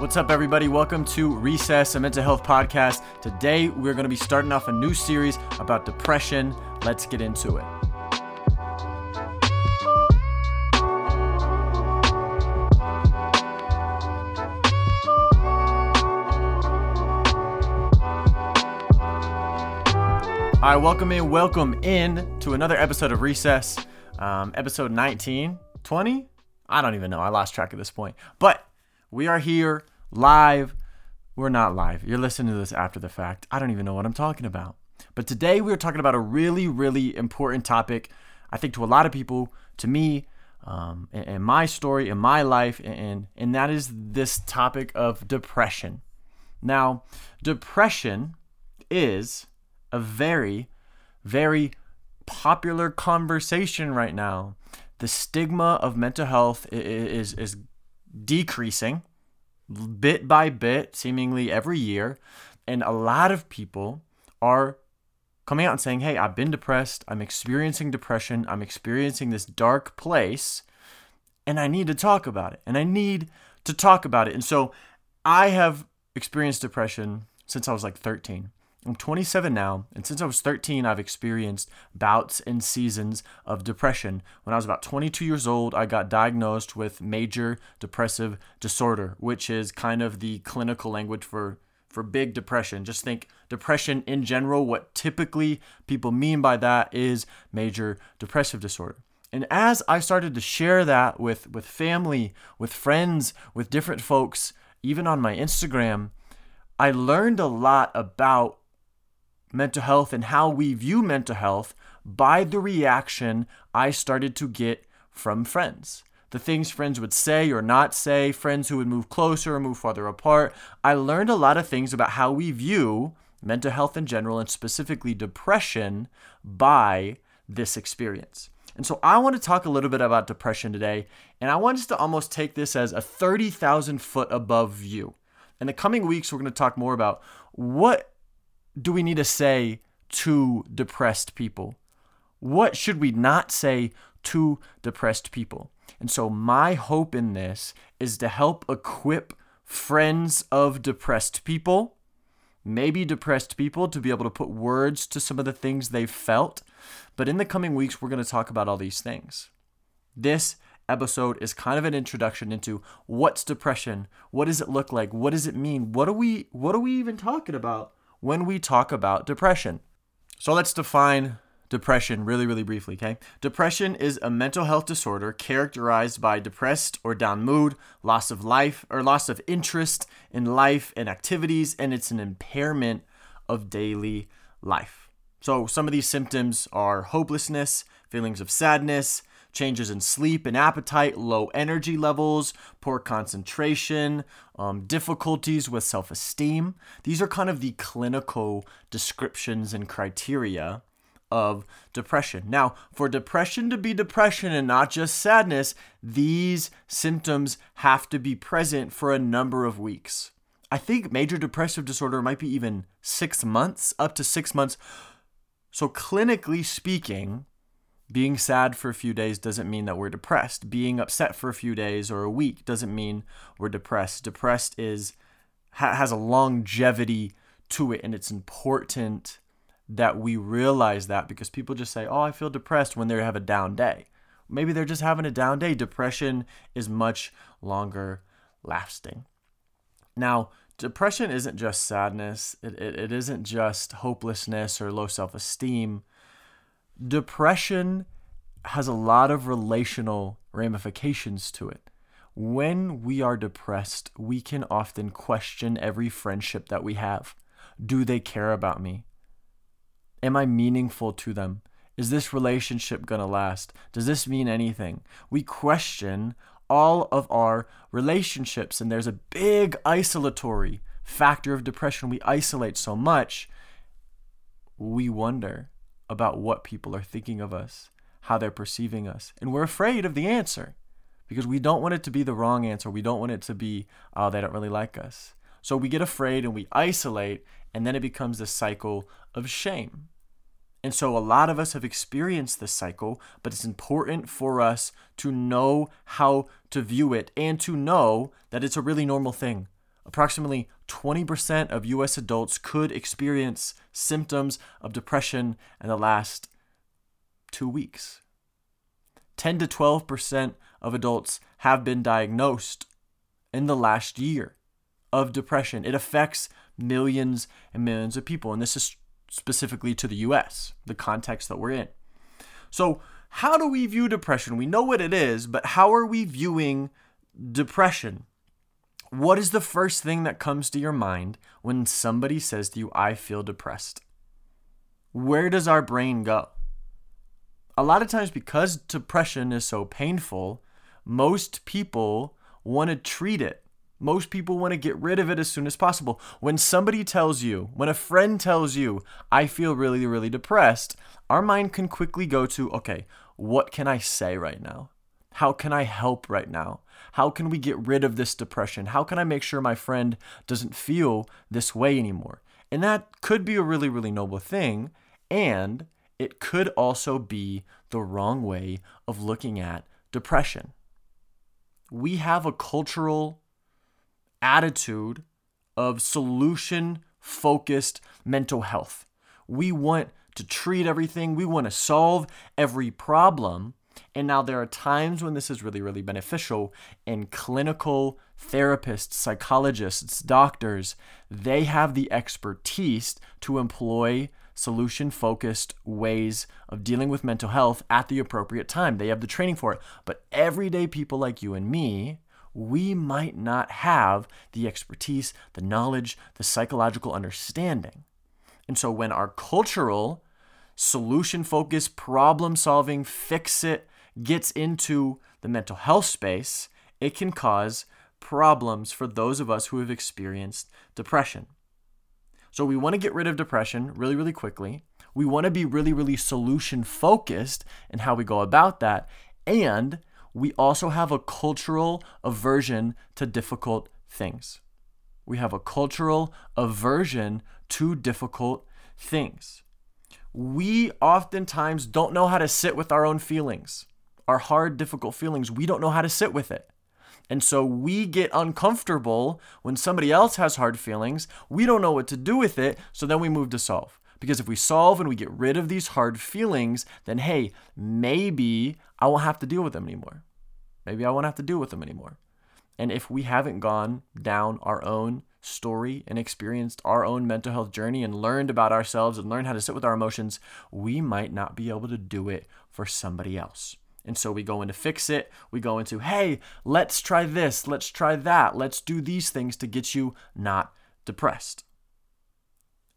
What's up, everybody? Welcome to Recess, a mental health podcast. Today, we're going to be starting off a new series about depression. Let's get into it. All right, welcome in, welcome in to another episode of Recess, um, episode 19, 20? I don't even know. I lost track at this point. But we are here live. We're not live. You're listening to this after the fact. I don't even know what I'm talking about. But today we're talking about a really, really important topic, I think, to a lot of people, to me, um, and, and my story, in my life, and, and that is this topic of depression. Now, depression is a very, very popular conversation right now. The stigma of mental health is, is decreasing bit by bit, seemingly every year. And a lot of people are coming out and saying, Hey, I've been depressed. I'm experiencing depression. I'm experiencing this dark place. And I need to talk about it. And I need to talk about it. And so I have experienced depression since I was like 13. I'm 27 now, and since I was 13, I've experienced bouts and seasons of depression. When I was about 22 years old, I got diagnosed with major depressive disorder, which is kind of the clinical language for for big depression. Just think depression in general. What typically people mean by that is major depressive disorder. And as I started to share that with with family, with friends, with different folks, even on my Instagram, I learned a lot about mental health and how we view mental health by the reaction I started to get from friends. The things friends would say or not say, friends who would move closer or move farther apart. I learned a lot of things about how we view mental health in general and specifically depression by this experience. And so I want to talk a little bit about depression today, and I want us to almost take this as a 30,000 foot above view. In the coming weeks, we're going to talk more about what do we need to say to depressed people? What should we not say to depressed people? And so, my hope in this is to help equip friends of depressed people, maybe depressed people, to be able to put words to some of the things they've felt. But in the coming weeks, we're going to talk about all these things. This episode is kind of an introduction into what's depression, what does it look like, what does it mean, what are we what are we even talking about? When we talk about depression. So let's define depression really, really briefly, okay? Depression is a mental health disorder characterized by depressed or down mood, loss of life or loss of interest in life and activities, and it's an impairment of daily life. So some of these symptoms are hopelessness, feelings of sadness, changes in sleep and appetite, low energy levels, poor concentration, um, difficulties with self esteem. These are kind of the clinical descriptions and criteria of depression. Now, for depression to be depression and not just sadness, these symptoms have to be present for a number of weeks. I think major depressive disorder might be even six months, up to six months. So, clinically speaking, being sad for a few days doesn't mean that we're depressed. Being upset for a few days or a week doesn't mean we're depressed. Depressed is ha- has a longevity to it and it's important that we realize that because people just say, "Oh, I feel depressed" when they have a down day. Maybe they're just having a down day. Depression is much longer lasting. Now, depression isn't just sadness. It, it, it isn't just hopelessness or low self-esteem depression has a lot of relational ramifications to it. When we are depressed, we can often question every friendship that we have. Do they care about me? Am I meaningful to them? Is this relationship going to last? Does this mean anything? We question all of our relationships, and there's a big isolatory factor of depression. We isolate so much, we wonder about what people are thinking of us, how they're perceiving us. And we're afraid of the answer because we don't want it to be the wrong answer. We don't want it to be, oh, they don't really like us. So we get afraid and we isolate, and then it becomes this cycle of shame. And so a lot of us have experienced this cycle, but it's important for us to know how to view it and to know that it's a really normal thing. Approximately 20% of US adults could experience symptoms of depression in the last two weeks. 10 to 12% of adults have been diagnosed in the last year of depression. It affects millions and millions of people. And this is specifically to the US, the context that we're in. So, how do we view depression? We know what it is, but how are we viewing depression? What is the first thing that comes to your mind when somebody says to you, I feel depressed? Where does our brain go? A lot of times, because depression is so painful, most people want to treat it most people want to get rid of it as soon as possible. When somebody tells you, when a friend tells you, I feel really, really depressed, our mind can quickly go to, okay, what can I say right now? How can I help right now? How can we get rid of this depression? How can I make sure my friend doesn't feel this way anymore? And that could be a really, really noble thing. And it could also be the wrong way of looking at depression. We have a cultural attitude of solution focused mental health. We want to treat everything, we want to solve every problem. And now there are times when this is really, really beneficial. And clinical therapists, psychologists, doctors, they have the expertise to employ solution focused ways of dealing with mental health at the appropriate time. They have the training for it. But everyday people like you and me, we might not have the expertise, the knowledge, the psychological understanding. And so when our cultural, solution focused, problem solving, fix it gets into the mental health space, it can cause problems for those of us who have experienced depression. So we want to get rid of depression really, really quickly. We want to be really, really solution focused in how we go about that. And we also have a cultural aversion to difficult things. We have a cultural aversion to difficult things. We oftentimes don't know how to sit with our own feelings, our hard, difficult feelings. We don't know how to sit with it. And so we get uncomfortable when somebody else has hard feelings. We don't know what to do with it. So then we move to solve. Because if we solve and we get rid of these hard feelings, then hey, maybe I won't have to deal with them anymore. Maybe I won't have to deal with them anymore. And if we haven't gone down our own story and experienced our own mental health journey and learned about ourselves and learned how to sit with our emotions, we might not be able to do it for somebody else. And so we go into fix it. We go into, hey, let's try this, let's try that, let's do these things to get you not depressed.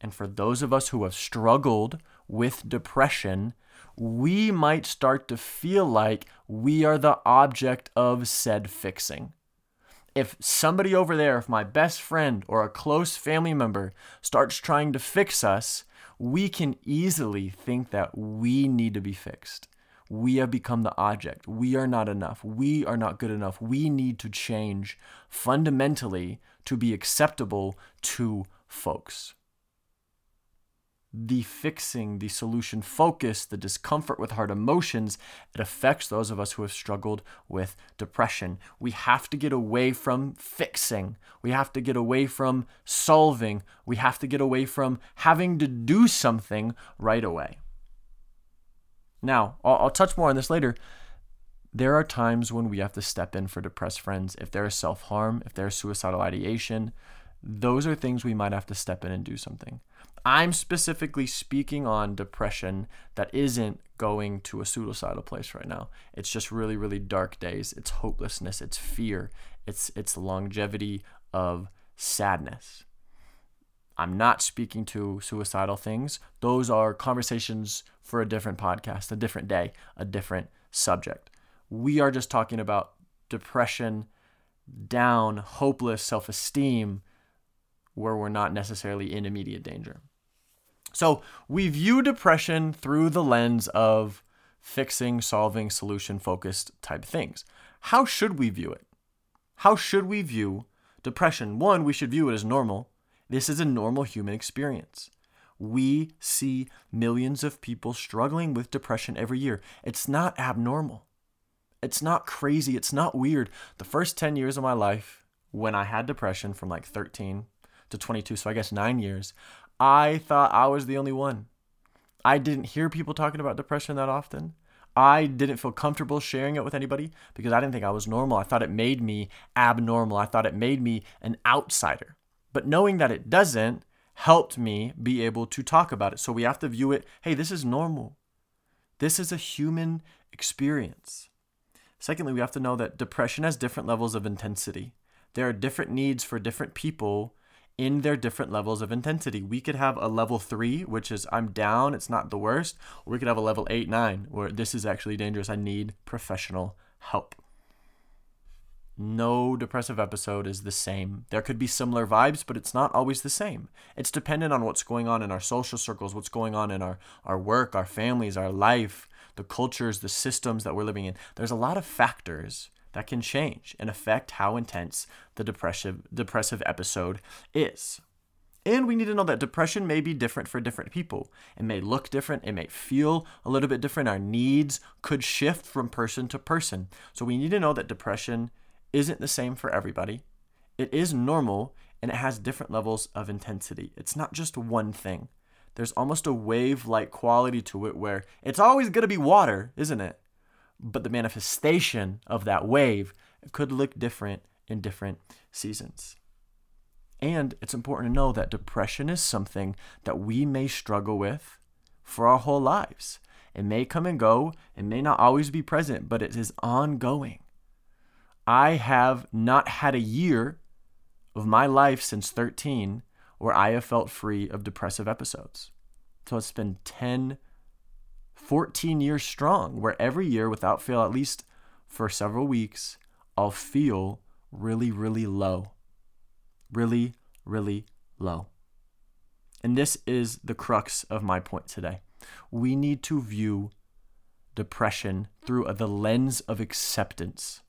And for those of us who have struggled with depression, we might start to feel like we are the object of said fixing. If somebody over there, if my best friend or a close family member starts trying to fix us, we can easily think that we need to be fixed. We have become the object. We are not enough. We are not good enough. We need to change fundamentally to be acceptable to folks the fixing, the solution focus, the discomfort with hard emotions, it affects those of us who have struggled with depression. We have to get away from fixing. We have to get away from solving. We have to get away from having to do something right away. Now, I'll, I'll touch more on this later. There are times when we have to step in for depressed friends. If there is self harm, if there's suicidal ideation, those are things we might have to step in and do something. I'm specifically speaking on depression that isn't going to a suicidal place right now. It's just really, really dark days. It's hopelessness. It's fear. It's it's longevity of sadness. I'm not speaking to suicidal things. Those are conversations for a different podcast, a different day, a different subject. We are just talking about depression, down, hopeless self esteem, where we're not necessarily in immediate danger. So we view depression through the lens of fixing, solving, solution focused type things. How should we view it? How should we view depression? One, we should view it as normal. This is a normal human experience. We see millions of people struggling with depression every year. It's not abnormal. It's not crazy. It's not weird. The first 10 years of my life, when I had depression from like 13 to 22, so I guess nine years, I thought I was the only one. I didn't hear people talking about depression that often. I didn't feel comfortable sharing it with anybody because I didn't think I was normal. I thought it made me abnormal. I thought it made me an outsider. But knowing that it doesn't helped me be able to talk about it. So we have to view it hey, this is normal. This is a human experience. Secondly, we have to know that depression has different levels of intensity. There are different needs for different people in their different levels of intensity. We could have a level three, which is I'm down, it's not the worst, or we could have a level eight, nine, where this is actually dangerous. I need professional help. No depressive episode is the same. There could be similar vibes, but it's not always the same. It's dependent on what's going on in our social circles, what's going on in our, our work, our families, our life, the cultures, the systems that we're living in. There's a lot of factors that can change and affect how intense the depressive depressive episode is. And we need to know that depression may be different for different people. It may look different, it may feel a little bit different. Our needs could shift from person to person. So we need to know that depression isn't the same for everybody. It is normal and it has different levels of intensity. It's not just one thing. There's almost a wave like quality to it where it's always going to be water, isn't it? but the manifestation of that wave could look different in different seasons. And it's important to know that depression is something that we may struggle with for our whole lives. It may come and go, it may not always be present, but it is ongoing. I have not had a year of my life since 13 where I have felt free of depressive episodes. So it's been 10 14 years strong, where every year, without fail, at least for several weeks, I'll feel really, really low. Really, really low. And this is the crux of my point today. We need to view depression through the lens of acceptance.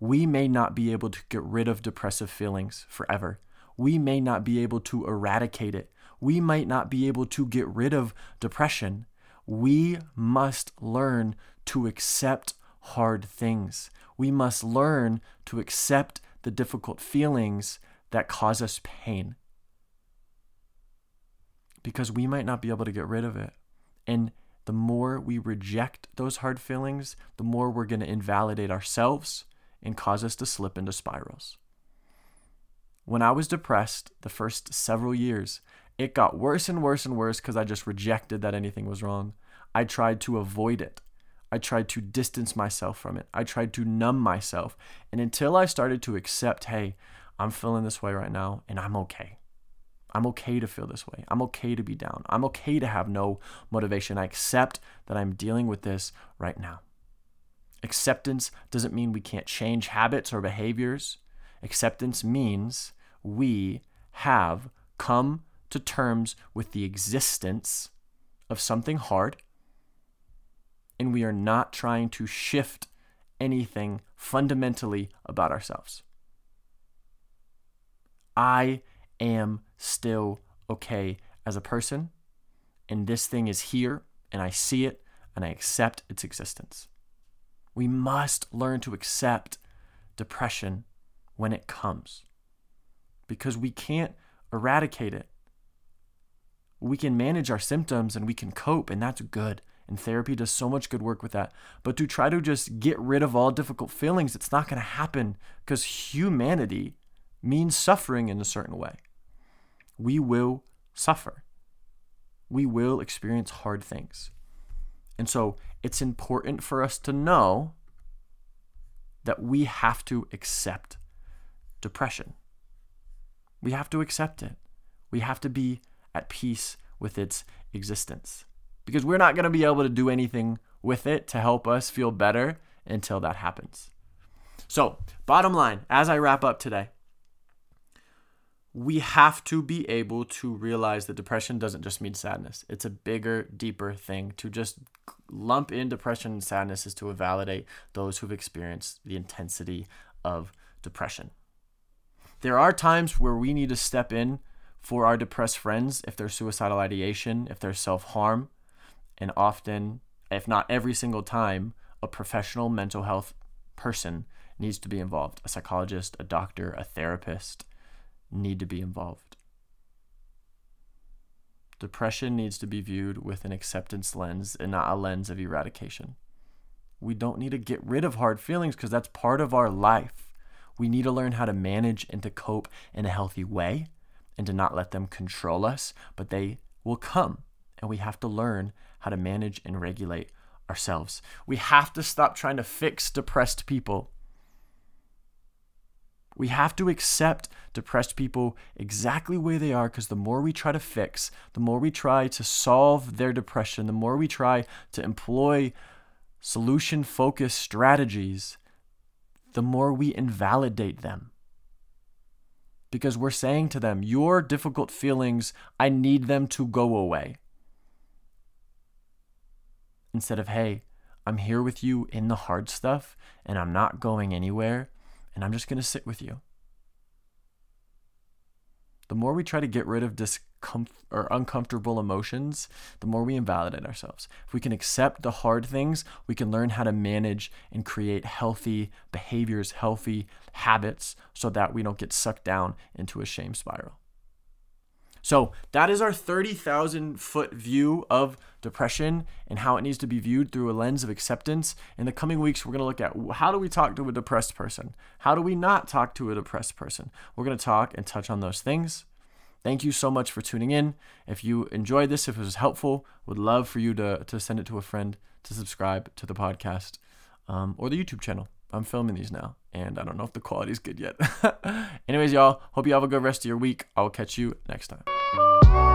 We may not be able to get rid of depressive feelings forever. We may not be able to eradicate it. We might not be able to get rid of depression we must learn to accept hard things. We must learn to accept the difficult feelings that cause us pain. Because we might not be able to get rid of it. And the more we reject those hard feelings, the more we're going to invalidate ourselves and cause us to slip into spirals. When I was depressed the first several years, it got worse and worse and worse because I just rejected that anything was wrong. I tried to avoid it. I tried to distance myself from it. I tried to numb myself. And until I started to accept, hey, I'm feeling this way right now and I'm okay. I'm okay to feel this way. I'm okay to be down. I'm okay to have no motivation. I accept that I'm dealing with this right now. Acceptance doesn't mean we can't change habits or behaviors. Acceptance means we have come to terms with the existence of something hard and we are not trying to shift anything fundamentally about ourselves. I am still okay as a person, and this thing is here, and I see it, and I accept its existence. We must learn to accept depression when it comes because we can't eradicate it. We can manage our symptoms and we can cope, and that's good. And therapy does so much good work with that. But to try to just get rid of all difficult feelings, it's not going to happen because humanity means suffering in a certain way. We will suffer, we will experience hard things. And so it's important for us to know that we have to accept depression. We have to accept it. We have to be at peace with its existence because we're not going to be able to do anything with it to help us feel better until that happens. So, bottom line, as I wrap up today, we have to be able to realize that depression doesn't just mean sadness. It's a bigger, deeper thing. To just lump in depression and sadness is to invalidate those who've experienced the intensity of depression. There are times where we need to step in for our depressed friends if there's suicidal ideation, if there's self harm, and often, if not every single time, a professional mental health person needs to be involved. A psychologist, a doctor, a therapist need to be involved. Depression needs to be viewed with an acceptance lens and not a lens of eradication. We don't need to get rid of hard feelings because that's part of our life. We need to learn how to manage and to cope in a healthy way and to not let them control us, but they will come. And we have to learn how to manage and regulate ourselves. We have to stop trying to fix depressed people. We have to accept depressed people exactly where they are because the more we try to fix, the more we try to solve their depression, the more we try to employ solution focused strategies, the more we invalidate them. Because we're saying to them, Your difficult feelings, I need them to go away instead of, hey, I'm here with you in the hard stuff and I'm not going anywhere and I'm just going to sit with you. The more we try to get rid of discomfort or uncomfortable emotions, the more we invalidate ourselves. If we can accept the hard things, we can learn how to manage and create healthy behaviors, healthy habits so that we don't get sucked down into a shame spiral. So that is our 30,000 foot view of depression and how it needs to be viewed through a lens of acceptance. In the coming weeks, we're going to look at how do we talk to a depressed person? How do we not talk to a depressed person? We're going to talk and touch on those things. Thank you so much for tuning in. If you enjoyed this, if it was helpful, would love for you to, to send it to a friend, to subscribe to the podcast um, or the YouTube channel. I'm filming these now, and I don't know if the quality is good yet. Anyways, y'all, hope you have a good rest of your week. I'll catch you next time.